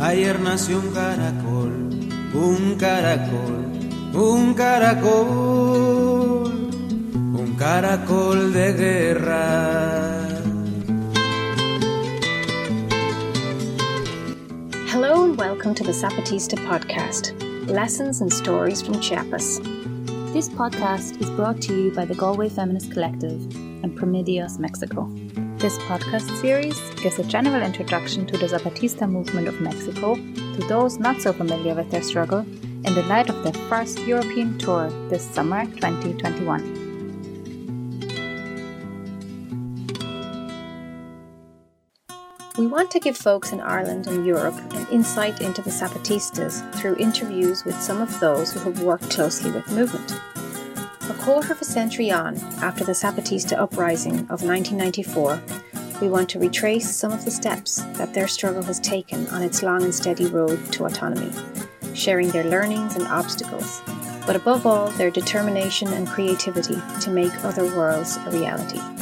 Ayer nació un caracol, un caracol, un caracol, un caracol de guerra. Hello and welcome to the Zapatista podcast Lessons and Stories from Chiapas. This podcast is brought to you by the Galway Feminist Collective and Promedios Mexico. This podcast series gives a general introduction to the Zapatista movement of Mexico to those not so familiar with their struggle in the light of their first European tour this summer 2021. We want to give folks in Ireland and Europe an insight into the Zapatistas through interviews with some of those who have worked closely with the movement. Quarter of a century on, after the Zapatista uprising of 1994, we want to retrace some of the steps that their struggle has taken on its long and steady road to autonomy, sharing their learnings and obstacles, but above all, their determination and creativity to make other worlds a reality.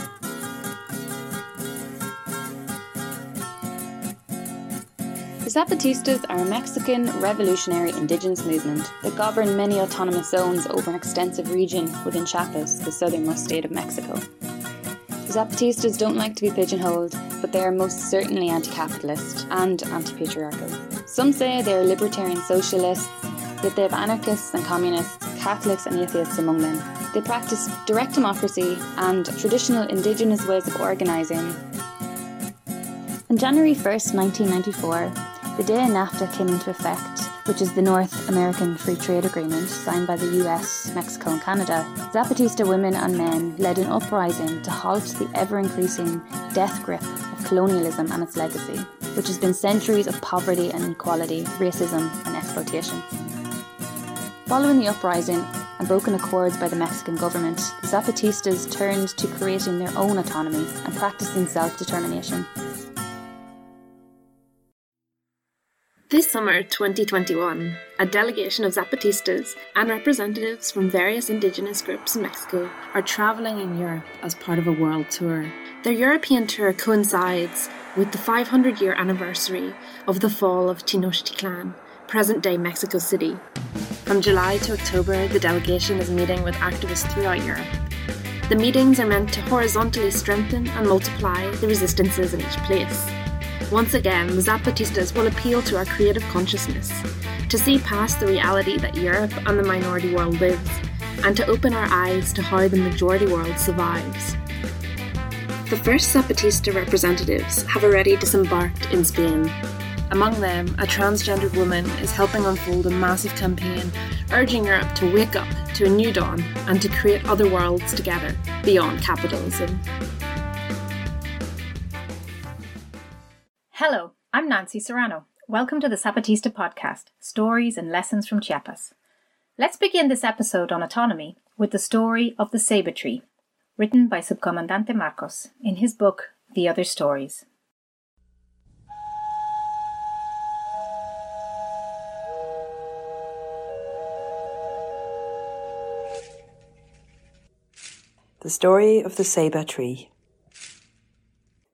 The Zapatistas are a Mexican revolutionary indigenous movement that govern many autonomous zones over an extensive region within Chiapas, the southernmost state of Mexico. The Zapatistas don't like to be pigeonholed, but they are most certainly anti capitalist and anti patriarchal. Some say they are libertarian socialists, yet they have anarchists and communists, Catholics and atheists among them. They practice direct democracy and traditional indigenous ways of organising. On January 1st, 1994, the day NAFTA came into effect, which is the North American Free Trade Agreement signed by the US, Mexico, and Canada, Zapatista women and men led an uprising to halt the ever increasing death grip of colonialism and its legacy, which has been centuries of poverty and inequality, racism, and exploitation. Following the uprising and broken accords by the Mexican government, the Zapatistas turned to creating their own autonomy and practicing self determination. This summer 2021, a delegation of Zapatistas and representatives from various indigenous groups in Mexico are travelling in Europe as part of a world tour. Their European tour coincides with the 500 year anniversary of the fall of Tenochtitlan, present day Mexico City. From July to October, the delegation is meeting with activists throughout Europe. The meetings are meant to horizontally strengthen and multiply the resistances in each place. Once again, the Zapatistas will appeal to our creative consciousness, to see past the reality that Europe and the minority world lives, and to open our eyes to how the majority world survives. The first Zapatista representatives have already disembarked in Spain. Among them, a transgendered woman is helping unfold a massive campaign urging Europe to wake up to a new dawn and to create other worlds together beyond capitalism. Hello, I'm Nancy Serrano. Welcome to the Zapatista podcast Stories and Lessons from Chiapas. Let's begin this episode on autonomy with the story of the Ceiba tree, written by Subcomandante Marcos in his book The Other Stories. The story of the Ceiba tree.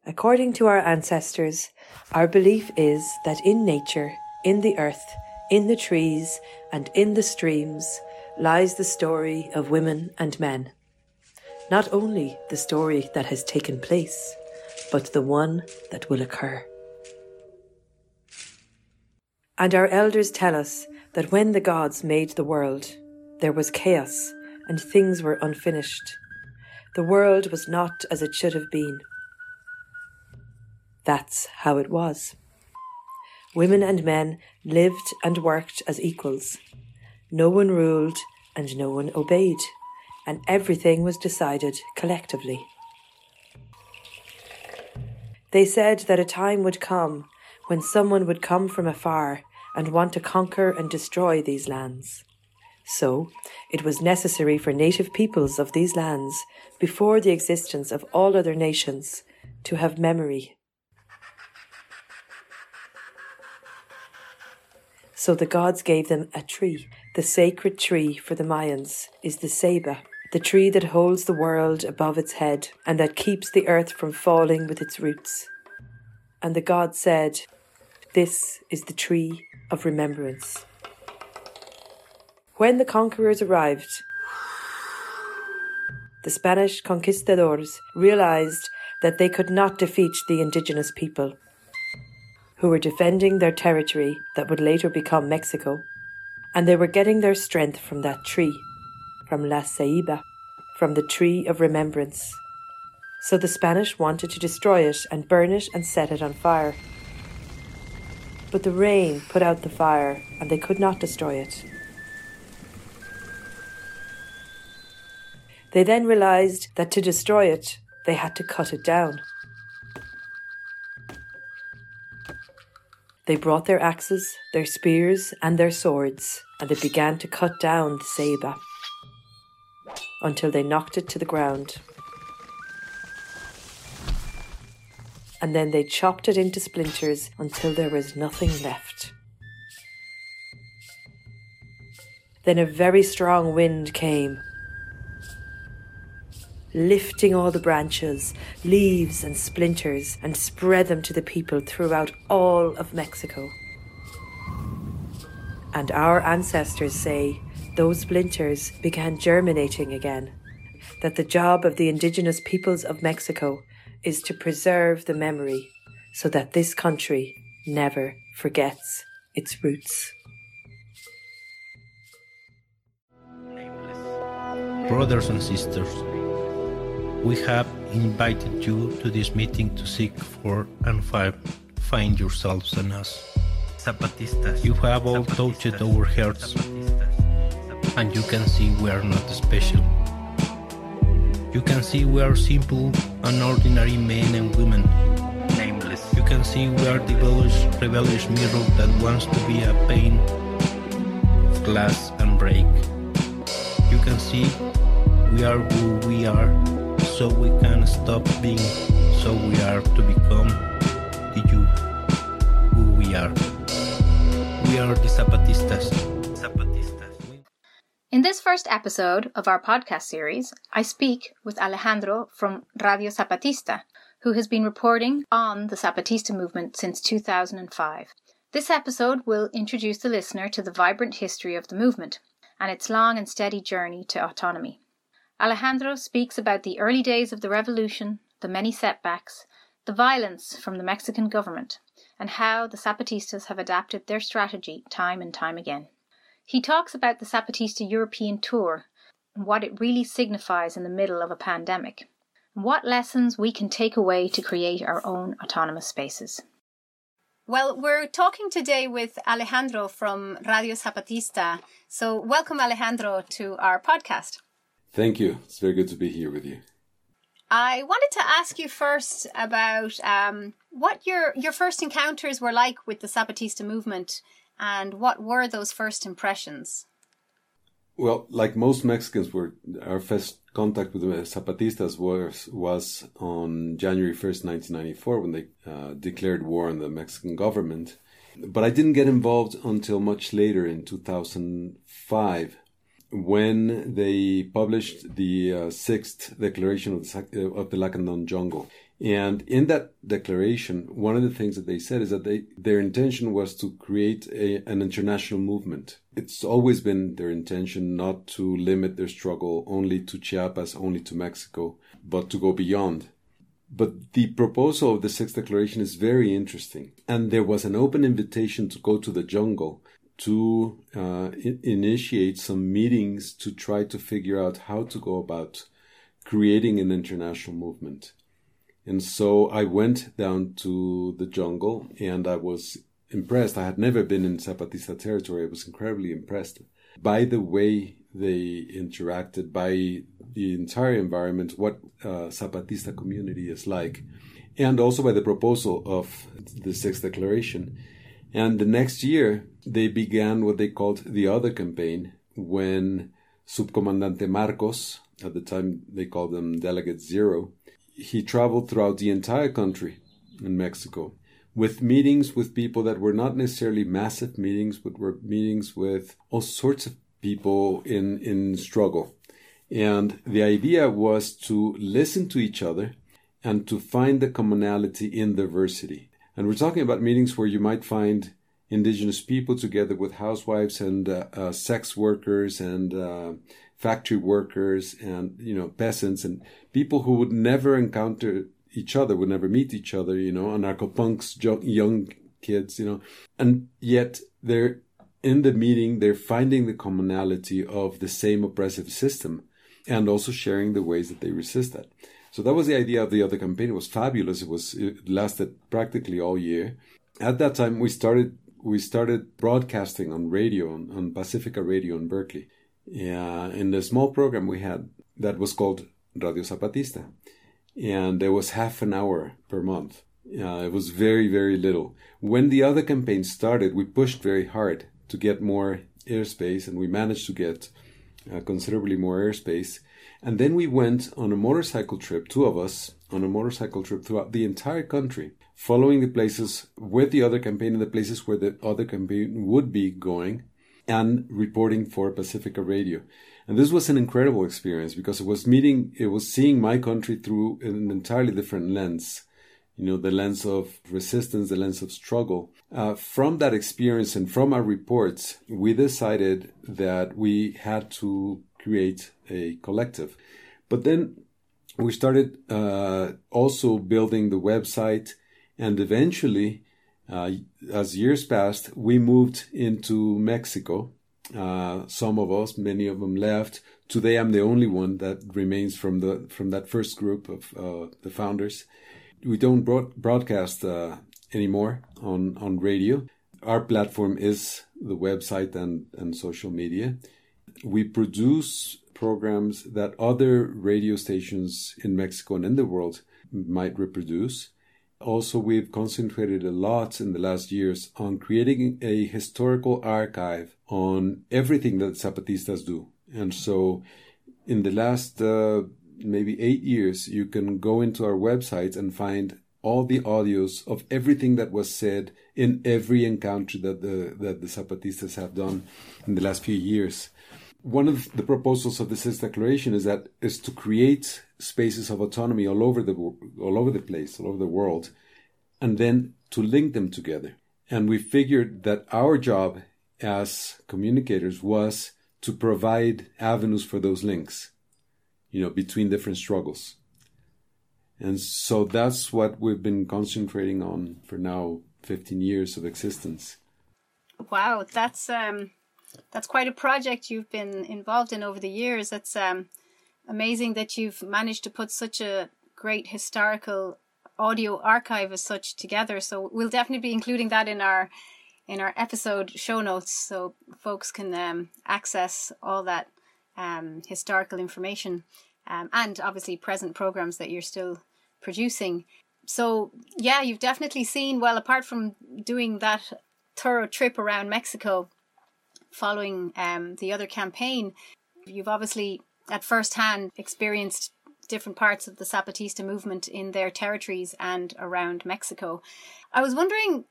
According to our ancestors, our belief is that in nature, in the earth, in the trees, and in the streams lies the story of women and men. Not only the story that has taken place, but the one that will occur. And our elders tell us that when the gods made the world, there was chaos and things were unfinished. The world was not as it should have been. That's how it was. Women and men lived and worked as equals. No one ruled and no one obeyed, and everything was decided collectively. They said that a time would come when someone would come from afar and want to conquer and destroy these lands. So, it was necessary for native peoples of these lands, before the existence of all other nations, to have memory So the gods gave them a tree. The sacred tree for the Mayans is the Ceiba, the tree that holds the world above its head and that keeps the earth from falling with its roots. And the gods said, This is the tree of remembrance. When the conquerors arrived, the Spanish conquistadors realized that they could not defeat the indigenous people, who were defending their territory that would later become Mexico, and they were getting their strength from that tree, from La Ceiba, from the tree of remembrance. So the Spanish wanted to destroy it and burn it and set it on fire. But the rain put out the fire, and they could not destroy it. They then realized that to destroy it, they had to cut it down. They brought their axes, their spears, and their swords, and they began to cut down the Ceiba until they knocked it to the ground. And then they chopped it into splinters until there was nothing left. Then a very strong wind came lifting all the branches, leaves, and splinters, and spread them to the people throughout all of Mexico. And our ancestors say those splinters began germinating again, that the job of the indigenous peoples of Mexico is to preserve the memory so that this country never forgets its roots. Brothers and sisters, we have invited you to this meeting to seek for and find, find yourselves in us. Zapatistas. You have all touched our hearts, and you can see we are not special. You can see we are simple and ordinary men and women. Nameless. You can see we are the rebellious, rebellious mirror that wants to be a pane of glass and break. You can see we are who we are so we can stop being so we are to become the you who we are. We are the Zapatistas. Zapatistas. In this first episode of our podcast series, I speak with Alejandro from Radio Zapatista, who has been reporting on the Zapatista movement since 2005. This episode will introduce the listener to the vibrant history of the movement and its long and steady journey to autonomy. Alejandro speaks about the early days of the revolution, the many setbacks, the violence from the Mexican government, and how the Zapatistas have adapted their strategy time and time again. He talks about the Zapatista European tour and what it really signifies in the middle of a pandemic, and what lessons we can take away to create our own autonomous spaces. Well, we're talking today with Alejandro from Radio Zapatista. So, welcome, Alejandro, to our podcast. Thank you. It's very good to be here with you. I wanted to ask you first about um, what your your first encounters were like with the Zapatista movement, and what were those first impressions. Well, like most Mexicans, were our first contact with the Zapatistas was was on January first, nineteen ninety four, when they uh, declared war on the Mexican government. But I didn't get involved until much later in two thousand five when they published the uh, sixth declaration of the, uh, of the Lacandon jungle. And in that declaration, one of the things that they said is that they, their intention was to create a, an international movement. It's always been their intention not to limit their struggle only to Chiapas, only to Mexico, but to go beyond. But the proposal of the Sixth Declaration is very interesting. And there was an open invitation to go to the jungle to uh, initiate some meetings to try to figure out how to go about creating an international movement. And so I went down to the jungle and I was impressed. I had never been in Zapatista territory. I was incredibly impressed by the way they interacted, by the entire environment, what uh, Zapatista community is like, and also by the proposal of the Sixth Declaration. And the next year, they began what they called the other campaign when Subcomandante Marcos, at the time they called them Delegate Zero, he traveled throughout the entire country in Mexico with meetings with people that were not necessarily massive meetings, but were meetings with all sorts of people in, in struggle. And the idea was to listen to each other and to find the commonality in diversity And we're talking about meetings where you might find indigenous people together with housewives and uh, uh, sex workers and uh, factory workers and you know peasants and people who would never encounter each other would never meet each other you know anarcho-punks young kids you know. And yet they're in the meeting they're finding the commonality of the same oppressive system and also sharing the ways that they resist that so that was the idea of the other campaign it was fabulous it was it lasted practically all year at that time we started we started broadcasting on radio on, on Pacifica Radio in Berkeley. Yeah, in the small program we had that was called Radio Zapatista, and there was half an hour per month. It was very very little. When the other campaign started, we pushed very hard to get more airspace, and we managed to get uh, considerably more airspace. And then we went on a motorcycle trip, two of us, on a motorcycle trip throughout the entire country following the places with the other campaign and the places where the other campaign would be going and reporting for Pacifica Radio. And this was an incredible experience because it was meeting, it was seeing my country through an entirely different lens. You know, the lens of resistance, the lens of struggle. Uh, from that experience and from our reports, we decided that we had to create a collective. But then we started uh, also building the website and eventually, uh, as years passed, we moved into Mexico. Uh, some of us, many of them left. Today, I'm the only one that remains from the from that first group of uh, the founders. We don't broad- broadcast uh, anymore on on radio. Our platform is the website and and social media. We produce programs that other radio stations in Mexico and in the world might reproduce. Also, we've concentrated a lot in the last years on creating a historical archive on everything that Zapatistas do. And so, in the last uh, maybe eight years, you can go into our website and find all the audios of everything that was said in every encounter that the that the Zapatistas have done in the last few years. One of the proposals of the Sixth Declaration is that is to create spaces of autonomy all over the all over the place, all over the world, and then to link them together. And we figured that our job as communicators was to provide avenues for those links, you know, between different struggles. And so that's what we've been concentrating on for now 15 years of existence. Wow, that's um that's quite a project you've been involved in over the years. It's um amazing that you've managed to put such a great historical audio archive as such together. So we'll definitely be including that in our in our episode show notes, so folks can um, access all that um, historical information um, and obviously present programs that you're still producing. So yeah, you've definitely seen well apart from doing that thorough trip around Mexico following um, the other campaign, you've obviously at first hand experienced different parts of the Zapatista movement in their territories and around Mexico. I was wondering,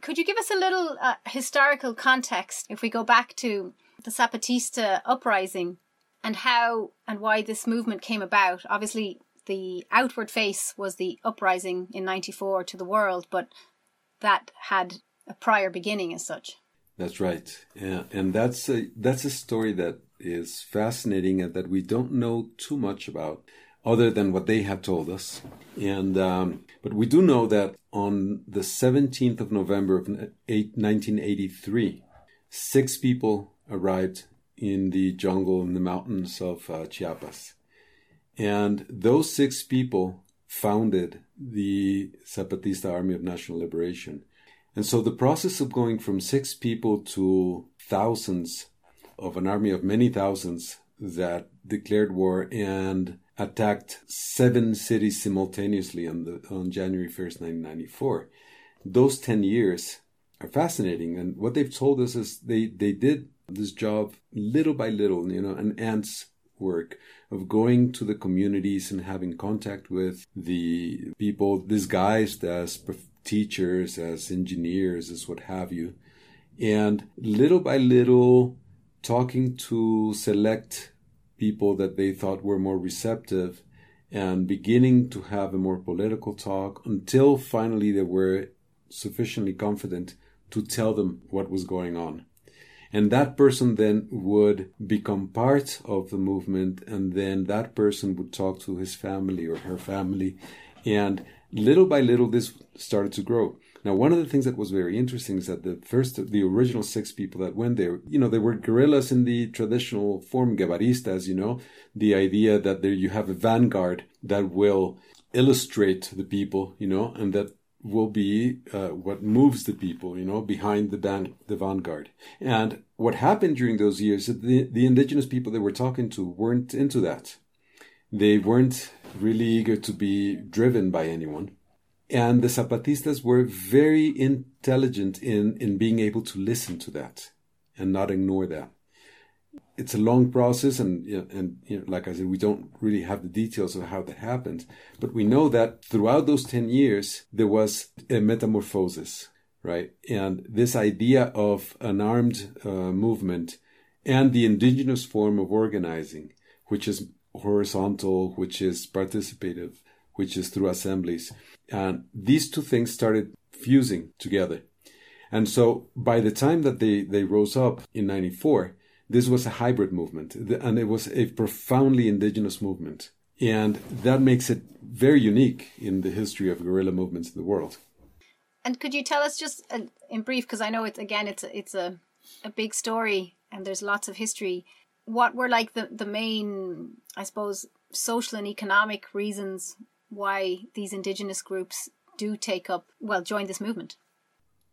could you give us a little uh, historical context if we go back to the Zapatista uprising and how and why this movement came about? Obviously, the outward face was the uprising in 94 to the world, but that had a prior beginning as such. That's right. Yeah, and that's a that's a story that is fascinating and that we don't know too much about other than what they have told us. And um, but we do know that on the 17th of November of 1983, six people arrived in the jungle in the mountains of uh, Chiapas, and those six people founded the Zapatista Army of National Liberation. And so the process of going from six people to thousands of an army of many thousands that declared war and attacked seven cities simultaneously on the on January 1st, 1994. Those 10 years are fascinating and what they've told us is they they did this job little by little, you know, an ant's work of going to the communities and having contact with the people disguised as teachers, as engineers, as what have you. And little by little talking to select people that they thought were more receptive and beginning to have a more political talk until finally they were sufficiently confident to tell them what was going on. And that person then would become part of the movement, and then that person would talk to his family or her family. And little by little, this started to grow. Now, one of the things that was very interesting is that the first, the original six people that went there, you know, they were guerrillas in the traditional form, guevaristas, you know, the idea that there you have a vanguard that will illustrate the people, you know, and that will be uh, what moves the people, you know, behind the band, the vanguard. And what happened during those years, the, the indigenous people they were talking to weren't into that. They weren't really eager to be driven by anyone. And the Zapatistas were very intelligent in, in being able to listen to that and not ignore that it's a long process, and you know, and you know, like I said, we don't really have the details of how that happened, but we know that throughout those ten years there was a metamorphosis, right? And this idea of an armed uh, movement and the indigenous form of organizing, which is horizontal, which is participative, which is through assemblies, and these two things started fusing together. And so by the time that they, they rose up in 94, this was a hybrid movement, and it was a profoundly indigenous movement. And that makes it very unique in the history of guerrilla movements in the world. And could you tell us just uh, in brief, because I know it's again it's a, it's a a big story and there's lots of history. What were like the the main, I suppose, social and economic reasons why these indigenous groups do take up well join this movement?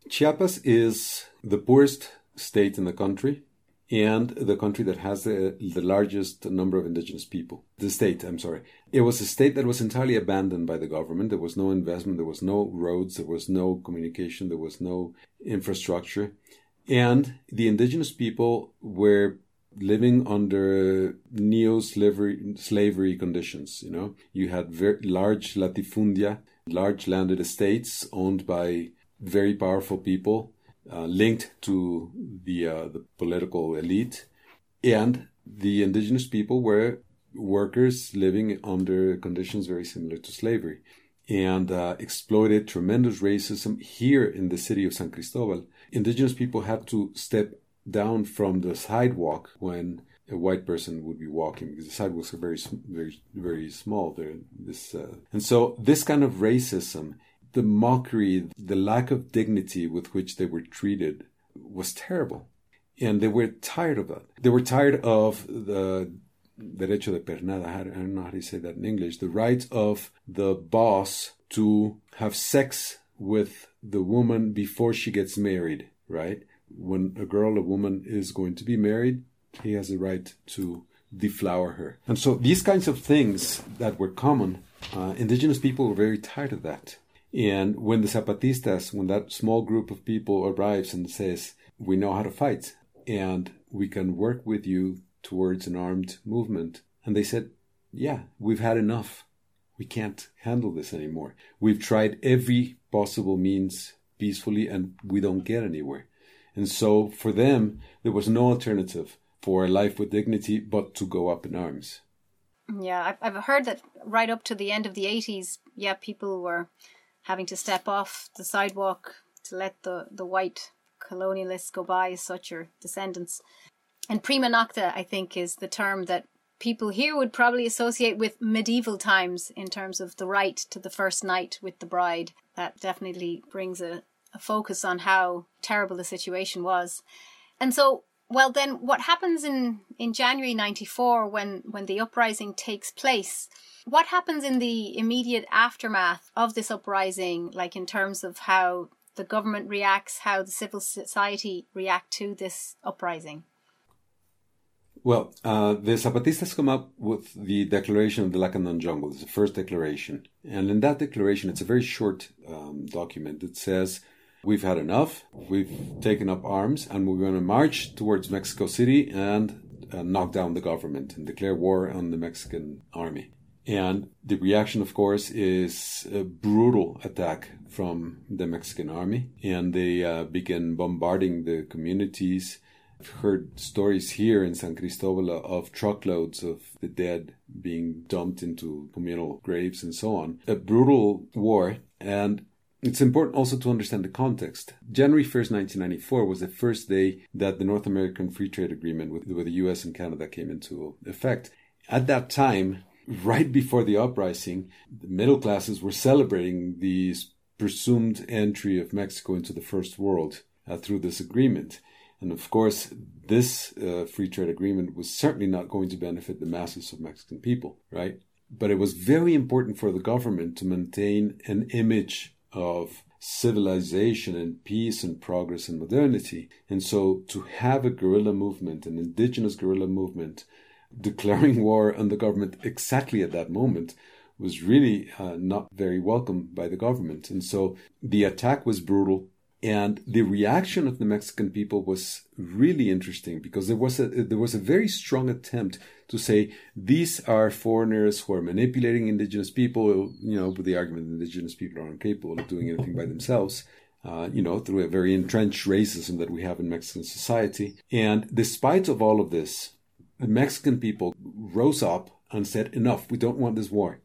Chiapas is the poorest state in the country and the country that has the, the largest number of indigenous people. The state, I'm sorry. It was a state that was entirely abandoned by the government. There was no investment, there was no roads, there was no communication, there was no infrastructure. And the indigenous people were living under neo-slavery conditions. You know, you had very large latifundia, large landed estates owned by very powerful people uh, linked to the uh, the political elite, and the indigenous people were workers living under conditions very similar to slavery, and uh, exploited tremendous racism here in the city of San Cristobal. Indigenous people had to step down from the sidewalk when a white person would be walking because the sidewalks are very, very, very small. There, this, uh, and so this kind of racism the mockery, the lack of dignity with which they were treated was terrible. And they were tired of that. They were tired of the derecho de pernada, I don't know how to say that in English, the right of the boss to have sex with the woman before she gets married, right? When a girl, a woman is going to be married, he has a right to deflower her. And so these kinds of things that were common, uh, indigenous people were very tired of that. And when the Zapatistas, when that small group of people arrives and says, we know how to fight and we can work with you towards an armed movement. And they said, yeah, we've had enough. We can't handle this anymore. We've tried every possible means peacefully and we don't get anywhere. And so for them, there was no alternative for a life with dignity but to go up in arms. Yeah, I've heard that right up to the end of the 80s, yeah, people were having to step off the sidewalk to let the, the white colonialists go by such or descendants. And prima nocta, I think, is the term that people here would probably associate with medieval times in terms of the right to the first night with the bride. That definitely brings a, a focus on how terrible the situation was. And so well then what happens in in January 94 when when the uprising takes place what happens in the immediate aftermath of this uprising like in terms of how the government reacts how the civil society react to this uprising well, uh, the Zapatistas come up with the declaration of the Lacandon Jungle. It's the first declaration. And in that declaration, it's a very short um, document. It says We've had enough. We've taken up arms and we're going to march towards Mexico City and uh, knock down the government and declare war on the Mexican army. And the reaction, of course, is a brutal attack from the Mexican army. And they uh, begin bombarding the communities. I've heard stories here in San Cristobal of truckloads of the dead being dumped into communal graves and so on. A brutal war. And it's important also to understand the context. January 1st, 1994 was the first day that the North American Free Trade Agreement with, with the US and Canada came into effect. At that time, right before the uprising, the middle classes were celebrating the presumed entry of Mexico into the First World uh, through this agreement. And of course, this uh, free trade agreement was certainly not going to benefit the masses of Mexican people, right? But it was very important for the government to maintain an image of civilization and peace and progress and modernity. And so to have a guerrilla movement, an indigenous guerrilla movement, declaring war on the government exactly at that moment was really uh, not very welcome by the government. And so the attack was brutal. And the reaction of the Mexican people was really interesting because there was a there was a very strong attempt to say these are foreigners who are manipulating indigenous people, you know, with the argument that indigenous people are incapable of doing anything by themselves. Uh, you know, through a very entrenched racism that we have in Mexican society. And despite of all of this, the Mexican people rose up and said, enough, we don't want this war.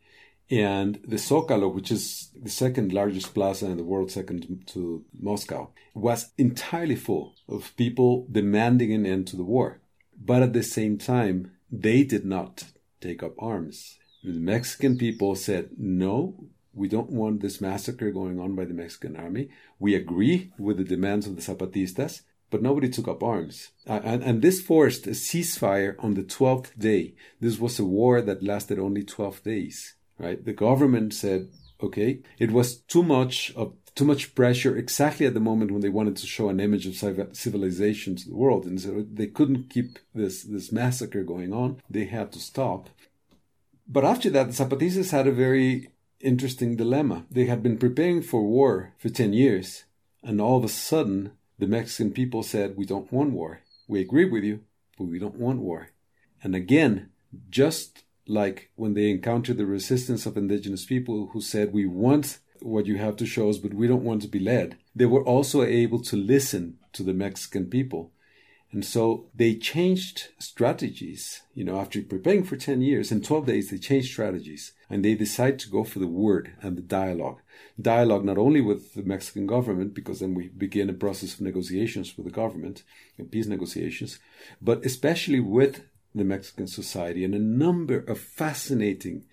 And the Zocalo, which is the second largest plaza in the world, second to Moscow, was entirely full of people demanding an end to the war. But at the same time, they did not take up arms. The Mexican people said, no, we don't want this massacre going on by the Mexican army. We agree with the demands of the Zapatistas, but nobody took up arms. And, and, this forced a ceasefire on the 12th day. This was a war that lasted only 12 days right? The government said, okay, it was too much of too much pressure exactly at the moment when they wanted to show an image of civilization to the world, and so they couldn't keep this this massacre going on. They had to stop. But after that, the Zapatistas had a very interesting dilemma. They had been preparing for war for ten years, and all of a sudden, the Mexican people said, "We don't want war. We agree with you, but we don't want war." And again, just like when they encountered the resistance of indigenous people who said, We want what you have to show us, but we don't want to be led. They were also able to listen to the Mexican people. And so they changed strategies. You know, after preparing for 10 years, in 12 days, they changed strategies and they decided to go for the word and the dialogue. Dialogue not only with the Mexican government, because then we begin a process of negotiations with the government, peace negotiations, but especially with the Mexican society, and a number of fascinating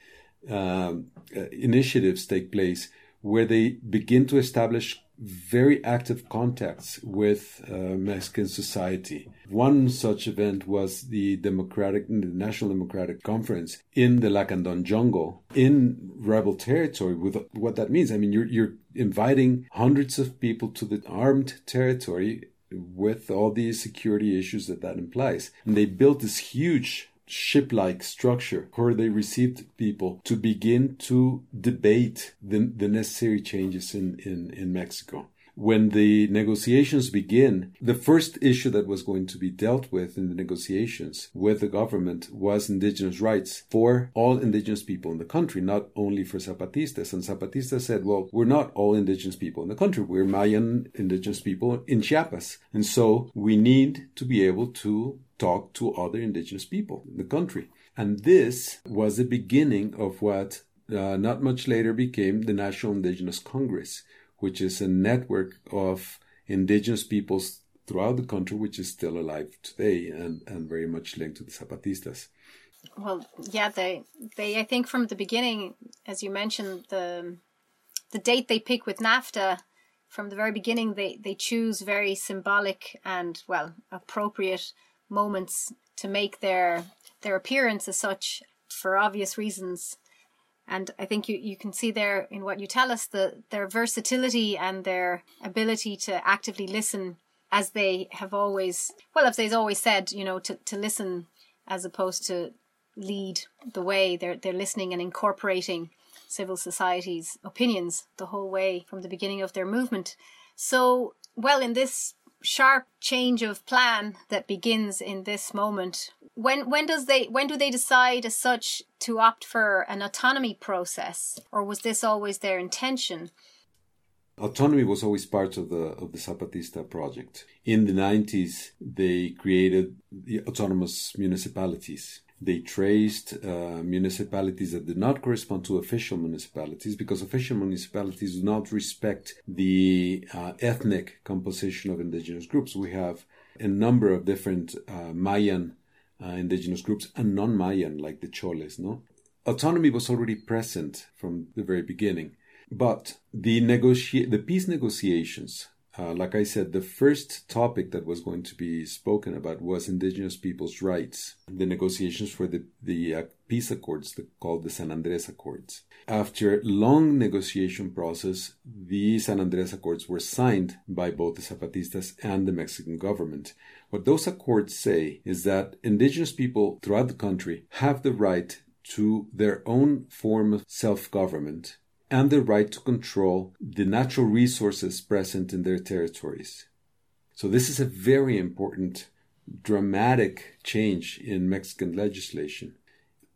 um, uh, initiatives take place where they begin to establish very active contacts with uh, Mexican society. One such event was the Democratic, the National Democratic Conference in the Lacandon jungle in rebel territory. With what that means, I mean, you're you're inviting hundreds of people to the armed territory with all the security issues that that implies. And they built this huge ship like structure where they received people to begin to debate the, the necessary changes in, in, in Mexico when the negotiations begin, the first issue that was going to be dealt with in the negotiations with the government was indigenous rights for all indigenous people in the country, not only for Zapatistas. And Zapatistas said, well, we're not all indigenous people in the country. We're Mayan indigenous people in Chiapas. And so we need to be able to talk to other indigenous people in the country. And this was the beginning of what uh, not much later became the National Indigenous Congress, which is a network of indigenous peoples throughout the country, which is still alive today and, and very much linked to the Zapatistas. Well, yeah, they they I think from the beginning, as you mentioned, the the date they pick with NAFTA, from the very beginning, they they choose very symbolic and well appropriate moments to make their their appearance as such for obvious reasons and I think you, you can see there in what you tell us the their versatility and their ability to actively listen as they have always well as they've always said, you know, to, to listen as opposed to lead the way. They're they're listening and incorporating civil society's opinions the whole way from the beginning of their movement. So well in this sharp change of plan that begins in this moment when when does they when do they decide as such to opt for an autonomy process or was this always their intention? Autonomy was always part of the of the zapatista project. In the 90s they created the autonomous municipalities. They traced uh, municipalities that did not correspond to official municipalities because official municipalities do not respect the uh, ethnic composition of indigenous groups. We have a number of different uh, Mayan uh, indigenous groups and non-Mayan, like the Choles. No, autonomy was already present from the very beginning, but the negoti- the peace negotiations uh, like I said, the first topic that was going to be spoken about was indigenous people's rights. The negotiations for the, the uh, peace accords the, called the San Andres Accords. After long negotiation process, the San Andres Accords were signed by both the Zapatistas and the Mexican government. What those accords say is that indigenous people throughout the country have the right to their own form of self-government and the right to control the natural resources present in their territories. So, this is a very important, dramatic change in Mexican legislation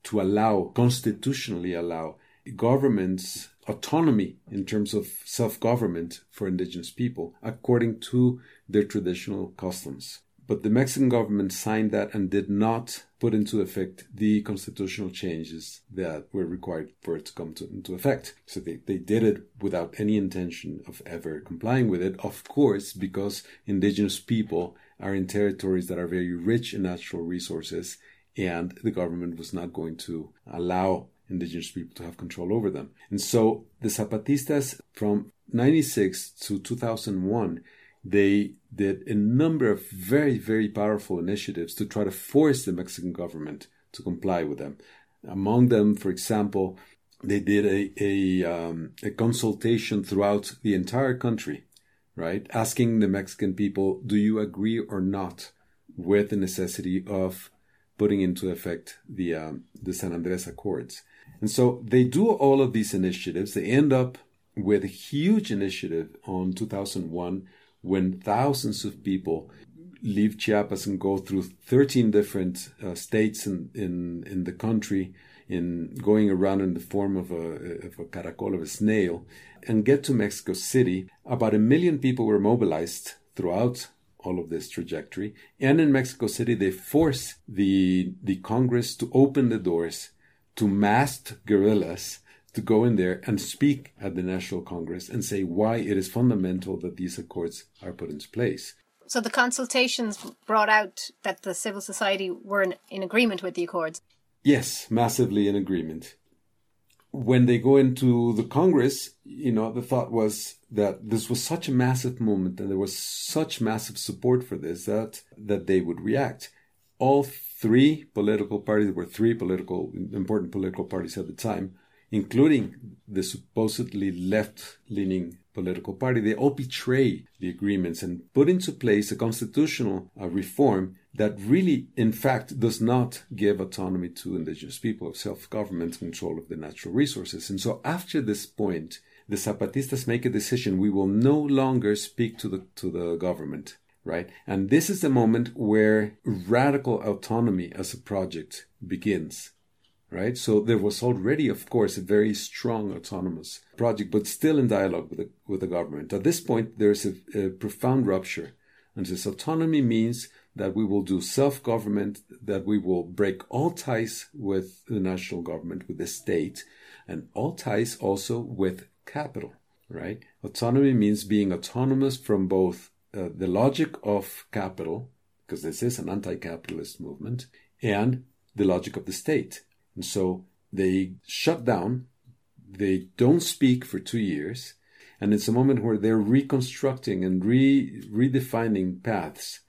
to allow, constitutionally allow, governments autonomy in terms of self government for indigenous people according to their traditional customs. But the Mexican government signed that and did not put into effect the constitutional changes that were required for it to come to, into effect. So they, they did it without any intention of ever complying with it, of course, because indigenous people are in territories that are very rich in natural resources, and the government was not going to allow indigenous people to have control over them. And so the Zapatistas from 96 to 2001 they did a number of very, very powerful initiatives to try to force the Mexican government to comply with them. Among them, for example, they did a, a, um, a consultation throughout the entire country, right? Asking the Mexican people, do you agree or not with the necessity of putting into effect the, um, the San Andres Accords? And so they do all of these initiatives. They end up with a huge initiative on 2001 when thousands of people leave Chiapas and go through 13 different uh, states in, in, in the country, in going around in the form of a, of a caracol, of a snail, and get to Mexico City, about a million people were mobilized throughout all of this trajectory. And in Mexico City, they forced the, the Congress to open the doors to masked guerrillas to go in there and speak at the National Congress and say why it is fundamental that these accords are put into place. So the consultations brought out that the civil society were in, in agreement with the accords? Yes, massively in agreement. When they go into the Congress, you know, the thought was that this was such a massive moment and there was such massive support for this that that they would react. All three political parties were three political important political parties at the time including the supposedly left leaning political party, they all betray the agreements and put into place a constitutional uh, reform that really, in fact, does not give autonomy to indigenous people of self government control of the natural resources. And so, after this point, the Zapatistas make a decision we will no longer speak to the, to the government. Right? And this is the moment where radical autonomy as a project begins right? So there was already, of course, a very strong autonomous project, but still in dialogue with the, with the government. At this point, there's a, a profound rupture. And this autonomy means that we will do self government, that we will break all ties with the national government, with the state, and all ties also with capital, right? Autonomy means being autonomous from both uh, the logic of capital, because this is an anti capitalist movement, and the logic of the state. And so they shut down, they don't speak for two years, and it's a moment where they're reconstructing and re- redefining paths.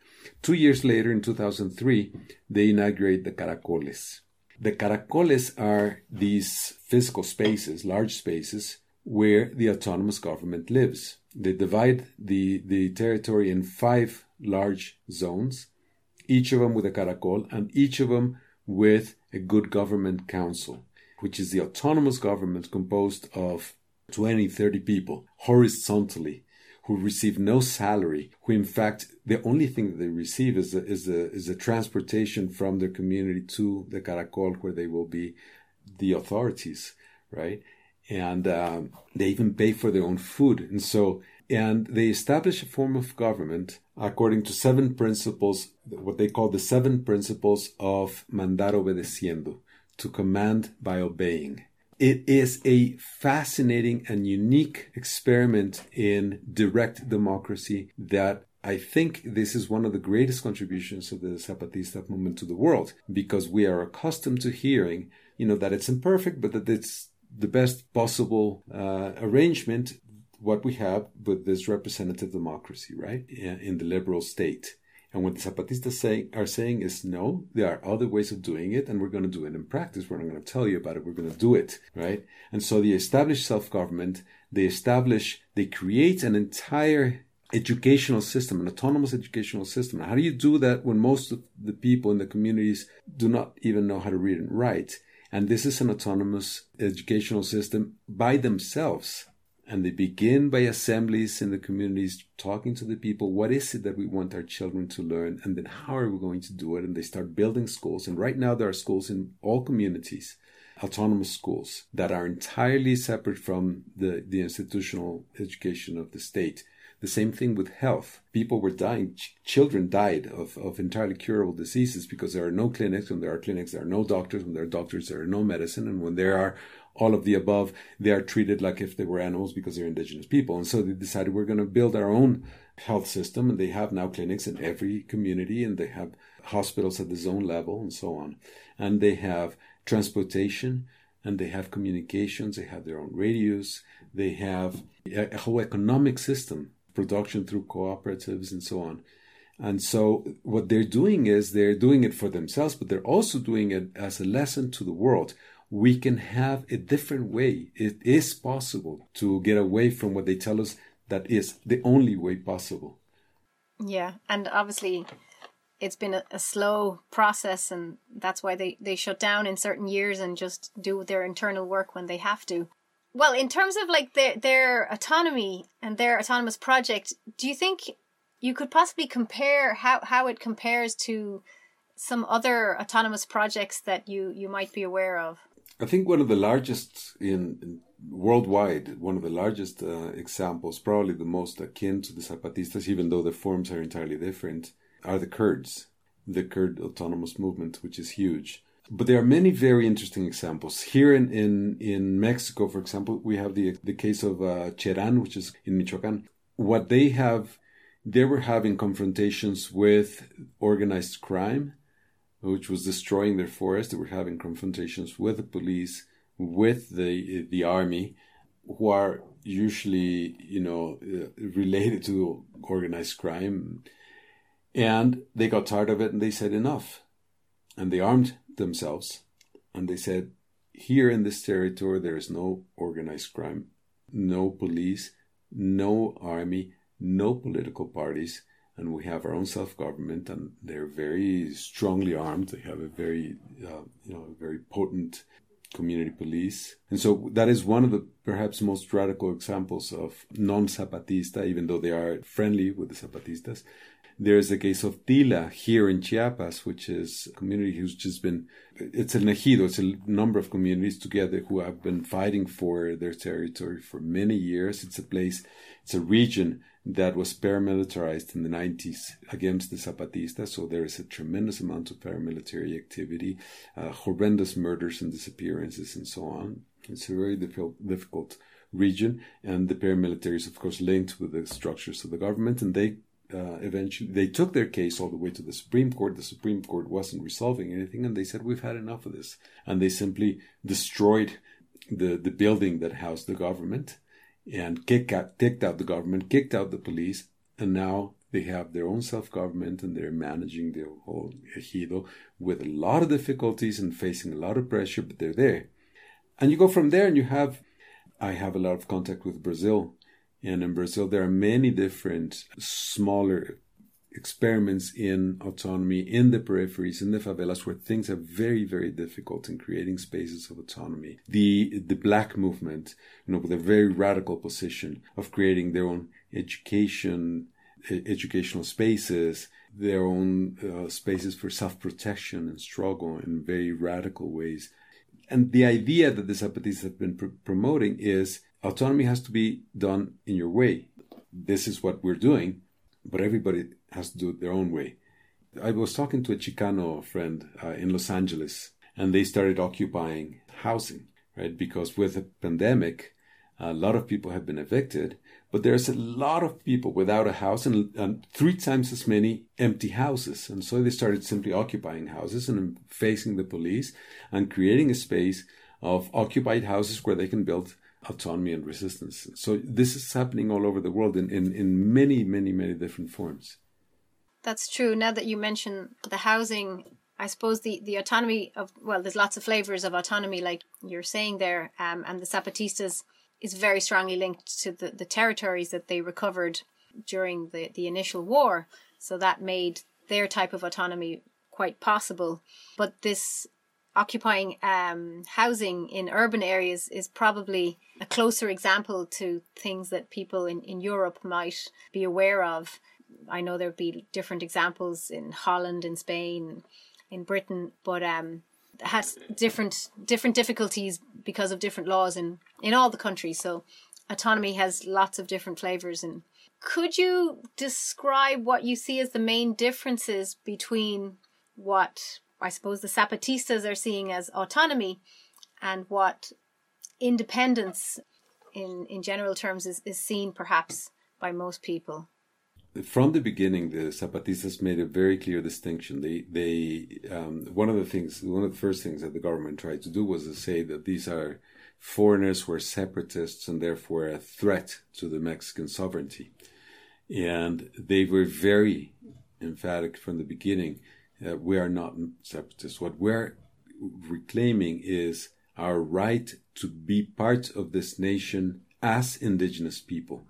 Two years later, in 2003, they inaugurate the caracoles. The caracoles are these physical spaces, large spaces, where the autonomous government lives. They divide the, the territory in five large zones, each of them with a caracol, and each of them with a good government council, which is the autonomous government composed of 20, 30 people horizontally who receive no salary, who in fact the only thing that they receive is a, is a, is a transportation from their community to the Caracol where they will be the authorities, right? And um, they even pay for their own food. And so And they establish a form of government according to seven principles, what they call the seven principles of mandar obedeciendo, to command by obeying. It is a fascinating and unique experiment in direct democracy that I think this is one of the greatest contributions of the Zapatista movement to the world because we are accustomed to hearing, you know, that it's imperfect, but that it's the best possible uh, arrangement what we have with this representative democracy, right, in the liberal state. And what the Zapatistas say, are saying is no, there are other ways of doing it, and we're going to do it in practice. We're not going to tell you about it. We're going to do it, right? And so they establish self-government. They establish, they create an entire educational system, an autonomous educational system. How do you do that when most of the people in the communities do not even know how to read and write? And this is an autonomous educational system by themselves and they begin by assemblies in the communities talking to the people what is it that we want our children to learn and then how are we going to do it and they start building schools and right now there are schools in all communities autonomous schools that are entirely separate from the, the institutional education of the state the same thing with health. People were dying, ch- children died of, of entirely curable diseases because there are no clinics. When there are clinics, there are no doctors. When there are doctors, there are no medicine. And when there are all of the above, they are treated like if they were animals because they're indigenous people. And so they decided we're going to build our own health system. And they have now clinics in every community and they have hospitals at the zone level and so on. And they have transportation and they have communications. They have their own radios. They have a whole economic system, production through cooperatives and so on. And so what they're doing is they're doing it for themselves, but they're also doing it as a lesson to the world we can have a different way. It is possible to get away from what they tell us that is the only way possible. Yeah, and obviously it's been a, a, slow process and that's why they, they shut down in certain years and just do their internal work when they have to. Well, in terms of like their their autonomy and their autonomous project, do you think you could possibly compare how, how it compares to some other autonomous projects that you, you might be aware of? I think one of the largest in, in worldwide, one of the largest uh, examples, probably the most akin to the Zapatistas, even though the forms are entirely different, are the Kurds, the Kurd autonomous movement, which is huge. But there are many very interesting examples. Here in, in, in Mexico, for example, we have the, the case of uh, Cheran, which is in Michoacan. What they have, they were having confrontations with organized crime which was destroying their forest. They were having confrontations with the police, with the the army, who are usually you know uh, related to organized crime, and they got tired of it and they said enough, and they armed themselves, and they said, here in this territory there is no organized crime, no police, no army, no political parties and we have our own self-government, and they're very strongly armed. They have a very, uh, you know, very potent community police, and so that is one of the perhaps most radical examples of non-Zapatista, even though they are friendly with the Zapatistas. There's a case of Tila here in Chiapas, which is a community who's just been, it's an ejido, it's a number of communities together who have been fighting for their territory for many years. It's a place, it's a region that was paramilitarized in the 90s against the Zapatistas. So there is a tremendous amount of paramilitary activity, uh, horrendous murders and disappearances, and so on. It's a very difficult region, and the paramilitary is, of course, linked with the structures of the government, and they uh, eventually they took their case all the way to the Supreme Court. The Supreme Court wasn't resolving anything, and they said we've had enough of this, and they simply destroyed the the building that housed the government and kicked out, kicked out the government, kicked out the police, and now they have their own self government and they're managing the whole ejido with a lot of difficulties and facing a lot of pressure, but they're there. And you go from there and you have, I have a lot of contact with Brazil. And in Brazil, there are many different smaller experiments in autonomy in the peripheries, in the favelas, where things are very, very difficult in creating spaces of autonomy. The the black movement, you know, with a very radical position of creating their own education, educational spaces, their own uh, spaces for self-protection and struggle in very radical ways. And the idea that the Zapatistas have been pr- promoting is autonomy has to be done in your way this is what we're doing, but everybody has to do it their own way. I was talking to a Chicano friend uh, in Los Angeles, and they started occupying housing, right? Because with the pandemic, a lot of people have been evicted, but there's a lot of people without a house and, and, three times as many empty houses. And so they started simply occupying houses and facing the police and creating a space of occupied houses where they can build autonomy and resistance. So this is happening all over the world in, in, in many, many, many different forms. That's true. Now that you mention the housing, I suppose the, the autonomy of, well, there's lots of flavors of autonomy, like you're saying there, um, and the Zapatistas is very strongly linked to the, the territories that they recovered during the, the initial war. So that made their type of autonomy quite possible. But this occupying um, housing in urban areas is probably a closer example to things that people in, in Europe might be aware of. I know there'd be different examples in Holland, in Spain, in Britain, but um, has different different difficulties because of different laws in in all the countries. So autonomy has lots of different flavors. And could you describe what you see as the main differences between what I suppose the Zapatistas are seeing as autonomy and what independence in in general terms is, is seen perhaps by most people? from the beginning, the Zapatistas made a very clear distinction. They, they, um, one of the things, one of the first things that the government tried to do was to say that these are foreigners who are separatists and therefore a threat to the Mexican sovereignty. And they were very emphatic from the beginning that we are not separatists. What we're reclaiming is our right to be part of this nation as indigenous people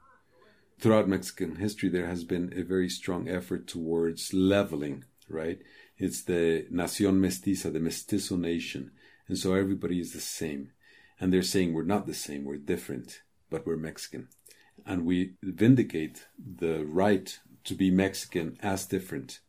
throughout Mexican history, there has been a very strong effort towards leveling, right? It's the Nación Mestiza, the mestizo nation. And so everybody is the same. And they're saying we're not the same, we're different, but we're Mexican. And we vindicate the right to be Mexican as different.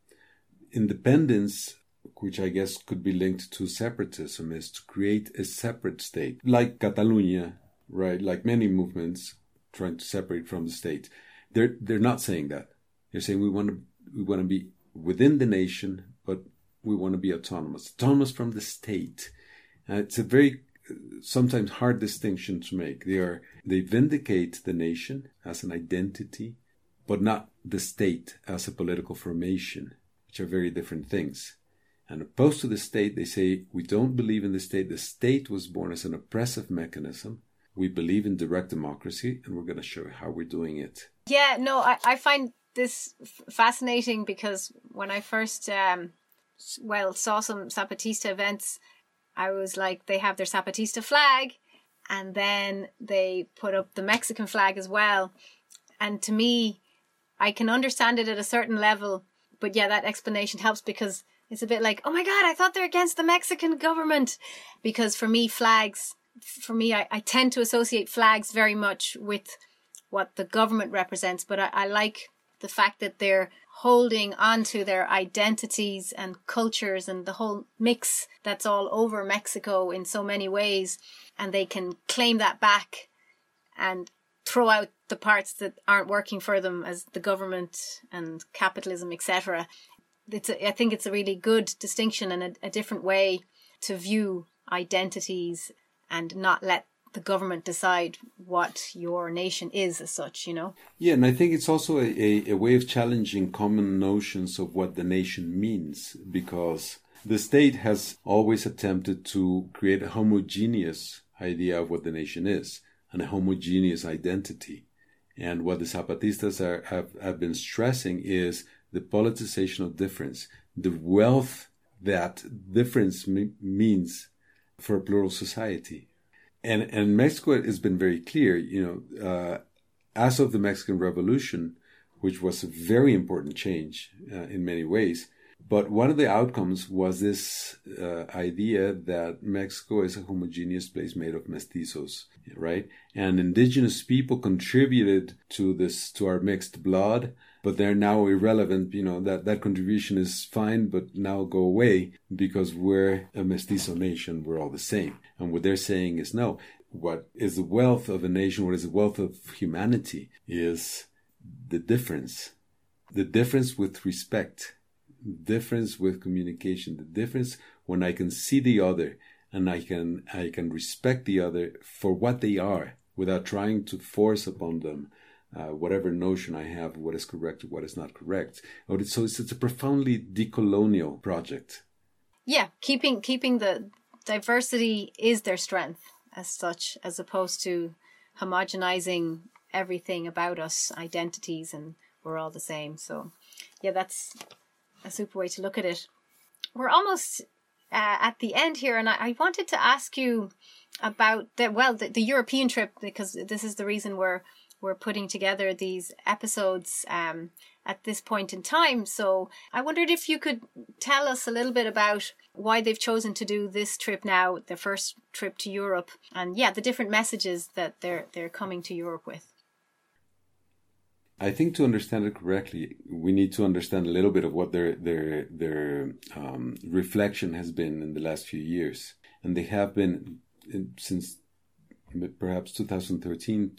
Independence, which I guess could be linked to separatism, is to create a separate state, like Catalonia, right? Like many movements trying to separate from the state. They're they're not saying that. They're saying we want to we want to be within the nation, but we want to be autonomous, autonomous from the state. Uh, it's a very sometimes hard distinction to make. They are they vindicate the nation as an identity, but not the state as a political formation, which are very different things. And opposed to the state, they say we don't believe in the state. The state was born as an oppressive mechanism we believe in direct democracy and we're going to show how we're doing it. Yeah, no, I, I find this fascinating because when I first, um, well, saw some Zapatista events, I was like, they have their Zapatista flag and then they put up the Mexican flag as well. And to me, I can understand it at a certain level, but yeah, that explanation helps because it's a bit like, oh my God, I thought they're against the Mexican government. Because for me, flags for me, I, I tend to associate flags very much with what the government represents, but I, I like the fact that they're holding onto their identities and cultures and the whole mix that's all over Mexico in so many ways, and they can claim that back and throw out the parts that aren't working for them as the government and capitalism, etc. It's a, I think it's a really good distinction and a, a different way to view identities and not let the government decide what your nation is as such, you know? Yeah, and I think it's also a, a, a, way of challenging common notions of what the nation means because the state has always attempted to create a homogeneous idea of what the nation is and a homogeneous identity. And what the Zapatistas are, have, have been stressing is the politicization of difference, the wealth that difference me- means for a plural society. And and Mexico has been very clear, you know, uh, as of the Mexican Revolution, which was a very important change uh, in many ways. But one of the outcomes was this uh, idea that Mexico is a homogeneous place made of mestizos, right? And indigenous people contributed to this, to our mixed blood, but they're now irrelevant. You know, that, that contribution is fine, but now go away because we're a mestizo nation. We're all the same. And what they're saying is no. What is the wealth of a nation? What is the wealth of humanity is the difference, the difference with respect, difference with communication, the difference when I can see the other and I can I can respect the other for what they are without trying to force upon them uh, whatever notion I have what is correct or what is not correct. So it's, it's a profoundly decolonial project. Yeah, keeping keeping the diversity is their strength as such, as opposed to homogenizing everything about us, identities, and we're all the same. So, yeah, that's a super way to look at it. We're almost uh, at the end here, and I, I, wanted to ask you about the well, the, the, European trip because this is the reason we're we're putting together these episodes um, at this point in time. So I wondered if you could tell us a little bit about why they've chosen to do this trip now, their first trip to Europe, and yeah, the different messages that they're they're coming to Europe with. I think to understand it correctly, we need to understand a little bit of what their their their um, reflection has been in the last few years, and they have been in, since perhaps 2013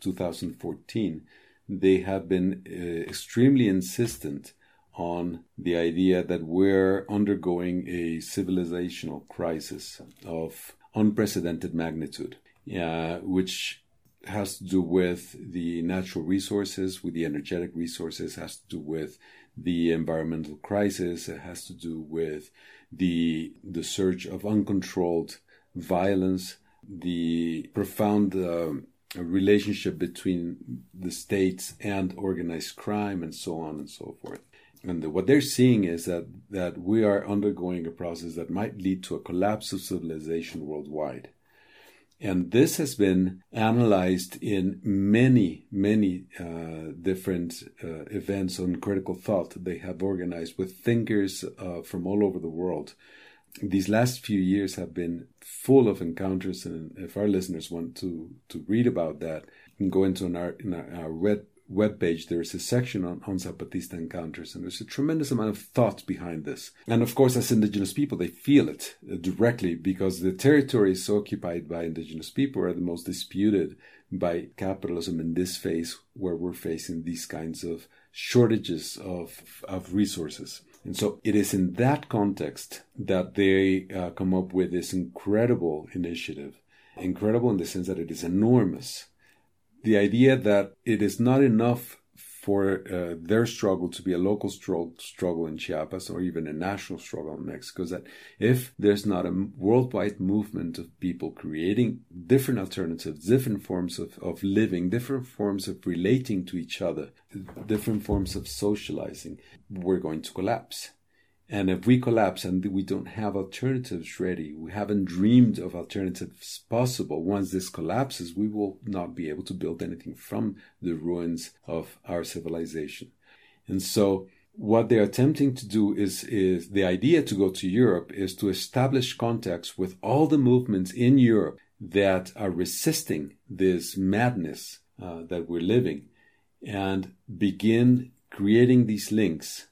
2014 they have been uh, extremely insistent on the idea that we're undergoing a civilizational crisis of unprecedented magnitude, uh, which has to do with the natural resources, with the energetic resources, has to do with the environmental crisis, it has to do with the the surge of uncontrolled violence, the profound uh, relationship between the states and organized crime, and so on and so forth. And the, what they're seeing is that that we are undergoing a process that might lead to a collapse of civilization worldwide. And this has been analyzed in many, many uh, different uh, events on critical thought they have organized with thinkers uh, from all over the world. These last few years have been full of encounters, and if our listeners want to, to read about that, you can go into our, in our, our web, webpage, there's a section on, on Zapatista encounters, and there's a tremendous amount of thought behind this. And of course, as indigenous people, they feel it uh, directly because the territories occupied by indigenous people are the most disputed by capitalism in this phase where we're facing these kinds of shortages of, of resources. And so it is in that context that they uh, come up with this incredible initiative. Incredible in the sense that it is enormous the idea that it is not enough for uh, their struggle to be a local struggle, struggle in Chiapas or even a national struggle in Mexico is that if there's not a worldwide movement of people creating different alternatives, different forms of, of living, different forms of relating to each other, different forms of socializing, we're going to collapse. And if we collapse and we don't have alternatives ready, we haven't dreamed of alternatives possible, once this collapses, we will not be able to build anything from the ruins of our civilization. And so, what they're attempting to do is, is the idea to go to Europe is to establish contacts with all the movements in Europe that are resisting this madness uh, that we're living and begin creating these links.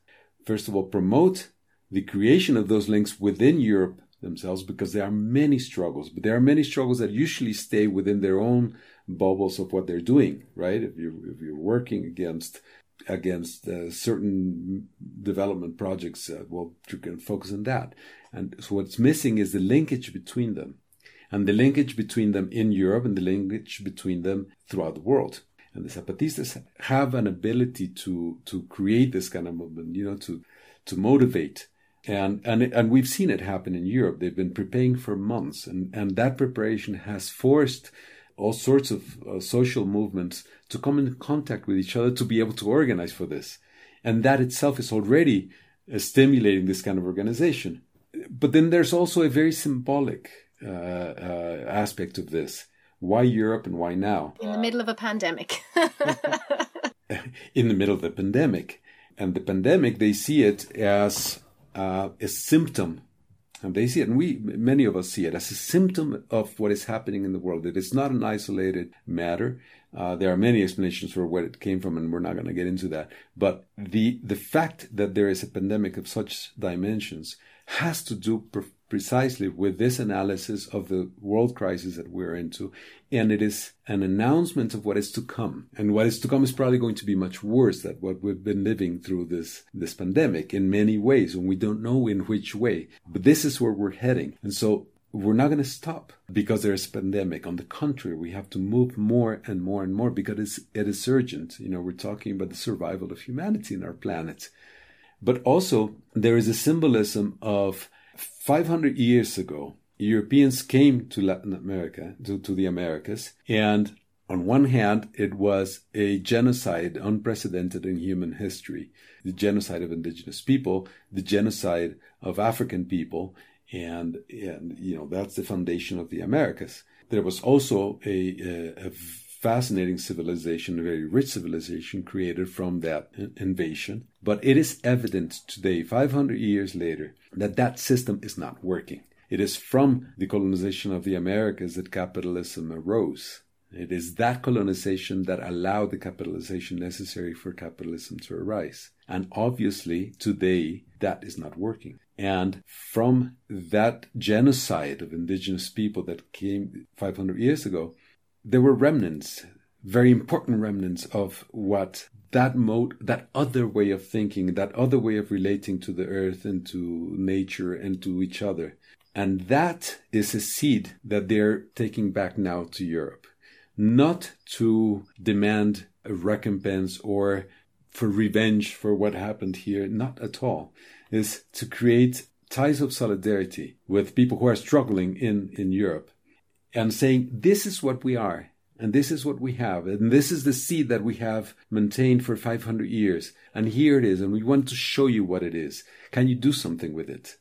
First of all, promote the creation of those links within Europe themselves because there are many struggles, but there are many struggles that usually stay within their own bubbles of what they're doing, right? If you if you're working against against uh, certain development projects, uh, well, you can focus on that. And so what's missing is the linkage between them, and the linkage between them in Europe and the linkage between them throughout the world. And the Zapatistas have an ability to to create this kind of movement, you know, to to motivate and and and we've seen it happen in Europe. They've been preparing for months, and and that preparation has forced all sorts of uh, social movements to come in contact with each other to be able to organize for this, and that itself is already uh, stimulating this kind of organization. But then there's also a very symbolic uh, uh aspect of this. Why Europe and why now? In the middle of a pandemic. in the middle of the pandemic. And the pandemic, they see it as uh, a symptom and they see it, and we, many of us see it as a symptom of what is happening in the world. It is not an isolated matter. Uh, there are many explanations for where it came from, and we're not going to get into that. But the the fact that there is a pandemic of such dimensions has to do precisely with this analysis of the world crisis that we're into. And it is an announcement of what is to come. And what is to come is probably going to be much worse than what we've been living through this, this pandemic in many ways, and we don't know in which way. But this is where we're heading. And so we're not going to stop because there's a pandemic. On the contrary, we have to move more and more and more because it's, it is urgent. You know, we're talking about the survival of humanity in our planet. But also, there is a symbolism of 500 years ago, Europeans came to Latin America, to, to the Americas, and on one hand, it was a genocide unprecedented in human history the genocide of indigenous people, the genocide of African people, and, and you know that's the foundation of the Americas. There was also a, a, a fascinating civilization, a very rich civilization created from that invasion. But it is evident today, 500 years later, that that system is not working. It is from the colonization of the Americas that capitalism arose. It is that colonization that allowed the capitalization necessary for capitalism to arise. And obviously, today, that is not working. And from that genocide of indigenous people that came 500 years ago, there were remnants, very important remnants of what that mode, that other way of thinking, that other way of relating to the earth and to nature and to each other. And that is a seed that they're taking back now to Europe. Not to demand a recompense or for revenge for what happened here, not at all. Is to create ties of solidarity with people who are struggling in, in Europe and saying, this is what we are. And this is what we have. And this is the seed that we have maintained for 500 years. And here it is. And we want to show you what it is. Can you do something with it?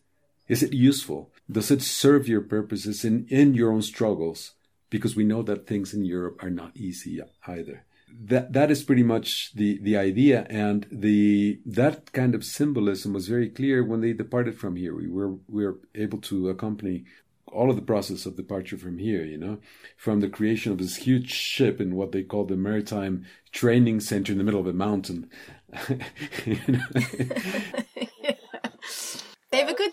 Is it useful? Does it serve your purposes in, in your own struggles? Because we know that things in Europe are not easy either. That that is pretty much the, the idea, and the that kind of symbolism was very clear when they departed from here. We were we were able to accompany all of the process of departure from here, you know, from the creation of this huge ship in what they call the Maritime Training Center in the middle of a mountain. A good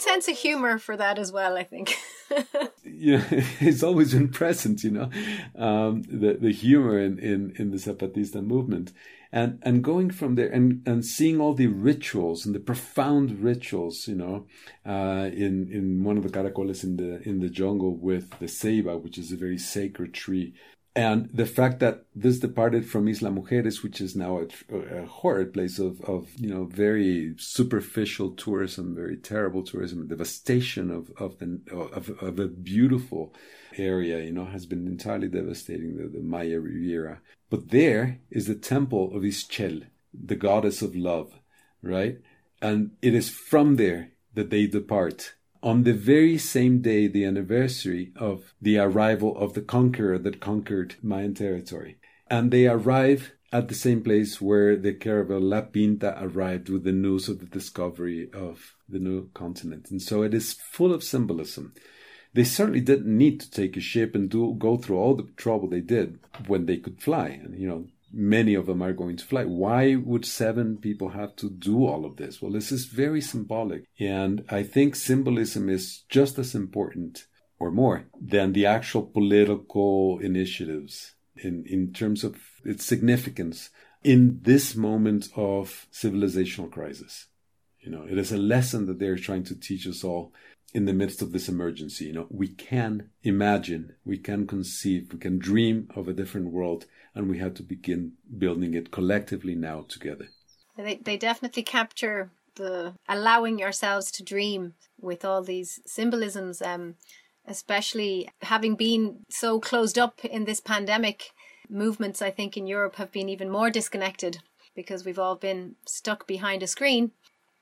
sense of humor for that as well, I think. yeah, it's always been present, you know, um, the the humor in, in, in the Zapatista movement and and going from there and and seeing all the rituals and the profound rituals you know uh, in in one of the caracoles in the in the jungle with the ceiba which is a very sacred tree and the fact that this departed from Isla Mujeres, which is now a, a, horrid place of, of, you know, very superficial tourism, very terrible tourism, devastation of, of, the, of, of a beautiful area, you know, has been entirely devastating, the, the Maya Riviera. But there is the temple of Ixchel, the goddess of love, right? And it is from there that they depart on the very same day, the anniversary of the arrival of the conqueror that conquered Mayan territory. And they arrive at the same place where the caravel La Pinta arrived with the news of the discovery of the new continent. And so it is full of symbolism. They certainly didn't need to take a ship and do go through all the trouble they did when they could fly. And you know, many of them are going to fly. Why would seven people have to do all of this? Well, this is very symbolic. And I think symbolism is just as important or more than the actual political initiatives in, in terms of its significance in this moment of civilizational crisis. You know, it is a lesson that they're trying to teach us all in the midst of this emergency. You know, we can imagine, we can conceive, we can dream of a different world and we have to begin building it collectively now together. They, they definitely capture the allowing yourselves to dream with all these symbolisms, um, especially having been so closed up in this pandemic. Movements, I think, in Europe have been even more disconnected because we've all been stuck behind a screen.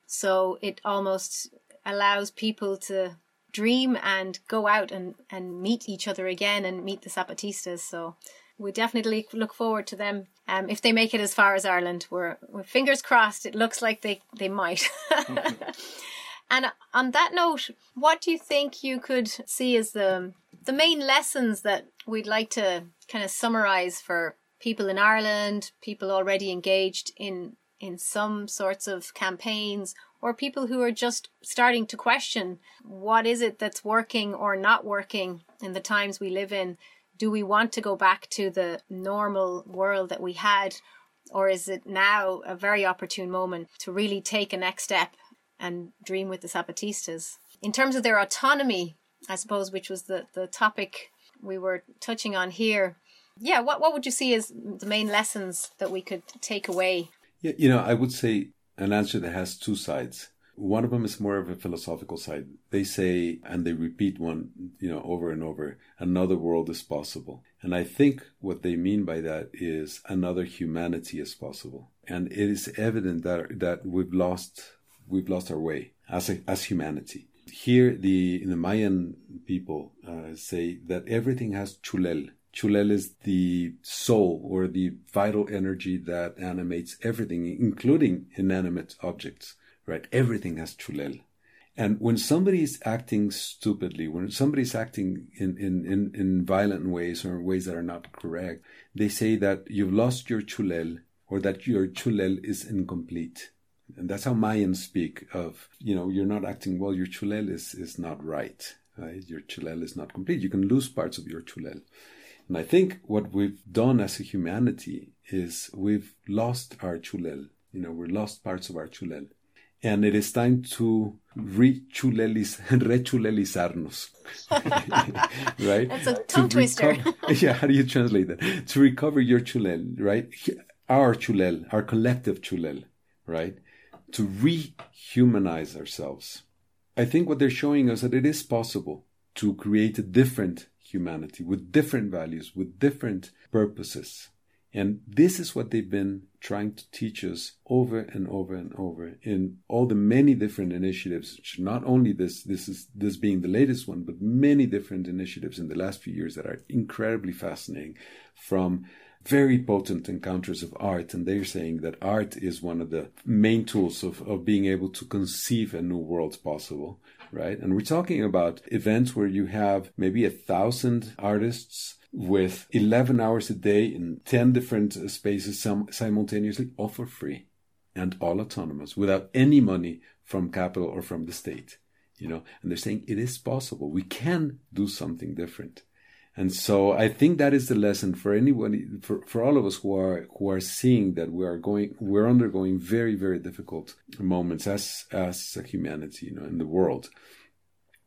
So it almost allows people to dream and go out and, and meet each other again and meet the Zapatistas. So we definitely look forward to them. Um, if they make it as far as Ireland, we're, we're fingers crossed. It looks like they they might. and on that note, what do you think you could see as the the main lessons that we'd like to kind of summarize for people in Ireland, people already engaged in in some sorts of campaigns or people who are just starting to question what is it that's working or not working in the times we live in? Do we want to go back to the normal world that we had or is it now a very opportune moment to really take a next step and dream with the zapatistas? In terms of their autonomy i suppose which was the, the topic we were touching on here yeah what, what would you see as the main lessons that we could take away? Yeah you know i would say an answer that has two sides one of them is more of a philosophical side. They say, and they repeat one, you know, over and over, another world is possible. And I think what they mean by that is another humanity is possible. And it is evident that, that we've lost, we've lost our way as a, as humanity. Here, the, the Mayan people uh, say that everything has chulel. Chulel is the soul or the vital energy that animates everything, including inanimate objects right? Everything has chulel. And when somebody is acting stupidly, when somebody is acting in, in, in, in violent ways or ways that are not correct, they say that you've lost your chulel or that your chulel is incomplete. And that's how Mayans speak of, you know, you're not acting well, your chulel is, is not right, right? Your chulel is not complete. You can lose parts of your chulel. And I think what we've done as a humanity is we've lost our chulel. You know, we've lost parts of our chulel and it is time to rechulelizarnos. right? That's a tongue to twister. yeah, how do you translate that? To recover your chulel, right? Our chulel, our collective chulel, right? To rehumanize ourselves. I think what they're showing us that it is possible to create a different humanity with different values, with different purposes. And this is what they've been trying to teach us over and over and over in all the many different initiatives. Not only this, this is this being the latest one, but many different initiatives in the last few years that are incredibly fascinating. From very potent encounters of art, and they're saying that art is one of the main tools of, of being able to conceive a new world possible, right? And we're talking about events where you have maybe a thousand artists with 11 hours a day in 10 different uh, spaces sim- simultaneously, all for free and all autonomous without any money from capital or from the state. You know, and they're saying it is possible. We can do something different. And so I think that is the lesson for anyone, for, for all of us who are who are seeing that we are going, we're undergoing very very difficult moments as as a humanity, you know, in the world.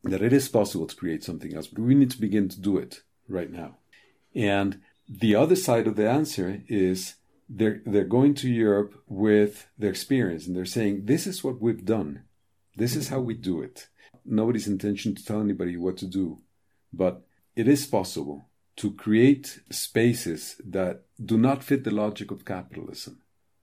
That it is possible to create something else, but we need to begin to do it right now. And the other side of the answer is they're they're going to Europe with their experience and they're saying this is what we've done. This is how we do it. Nobody's intention to tell anybody what to do, but it is possible to create spaces that do not fit the logic of capitalism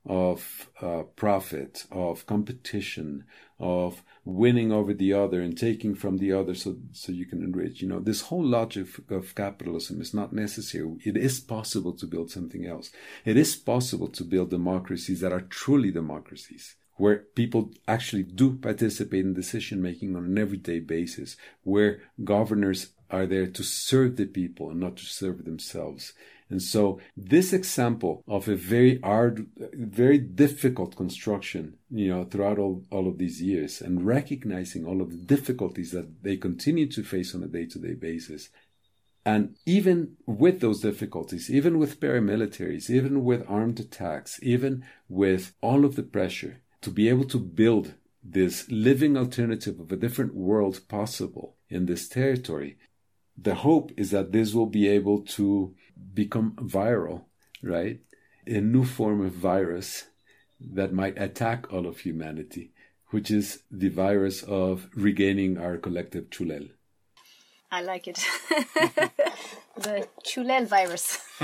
of uh, profit, of competition, of winning over the other and taking from the other so, so you can enrich. You know, this whole logic of capitalism is not necessary. It is possible to build something else. It is possible to build democracies that are truly democracies where people actually do participate in decision making on an everyday basis, where governors are there to serve the people and not to serve themselves. And so this example of a very hard, very difficult construction, you know, throughout all, all of these years and recognizing all of the difficulties that they continue to face on a day to day basis. And even with those difficulties, even with paramilitaries, even with armed attacks, even with all of the pressure to be able to build this living alternative of a different world possible in this territory, the hope is that this will be able to become viral, right? A new form of virus that might attack all of humanity, which is the virus of regaining our collective chulel. I like it. the chulel virus.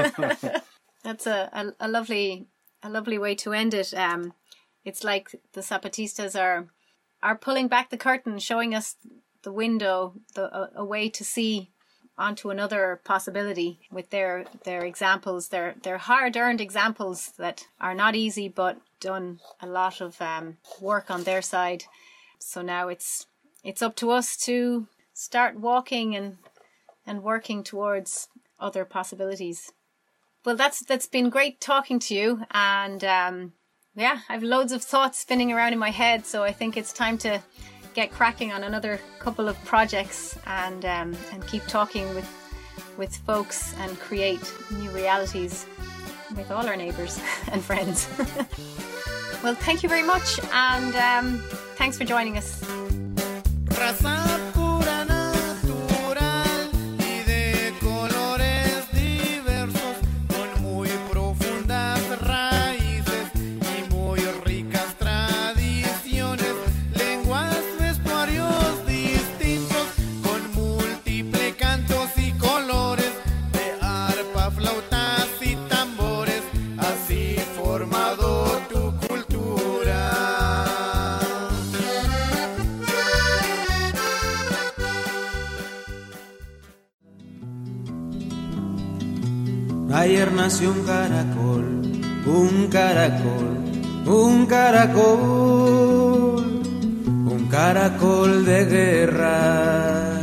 That's a, a, a, lovely a lovely way to end it. Um, it's like the Zapatistas are are pulling back the curtain, showing us the window, the a, a way to see onto another possibility with their their examples their their hard earned examples that are not easy but done a lot of um, work on their side. So now it's it's up to us to start walking and and working towards other possibilities. Well that's that's been great talking to you and um, yeah, I've loads of thoughts spinning around in my head, so I think it's time to get cracking on another couple of projects and um, and keep talking with with folks and create new realities with all our neighbours and friends. well, thank you very much, and um, thanks for joining us. Ayer nació un caracol, un caracol, un caracol, un caracol de guerra.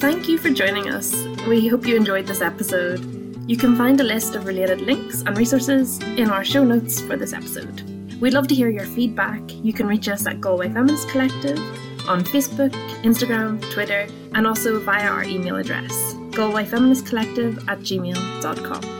Thank you for joining us. We hope you enjoyed this episode. You can find a list of related links and resources in our show notes for this episode. We'd love to hear your feedback. You can reach us at Galway Feminist Collective on Facebook, Instagram, Twitter, and also via our email address, galwayfeministcollective at gmail.com.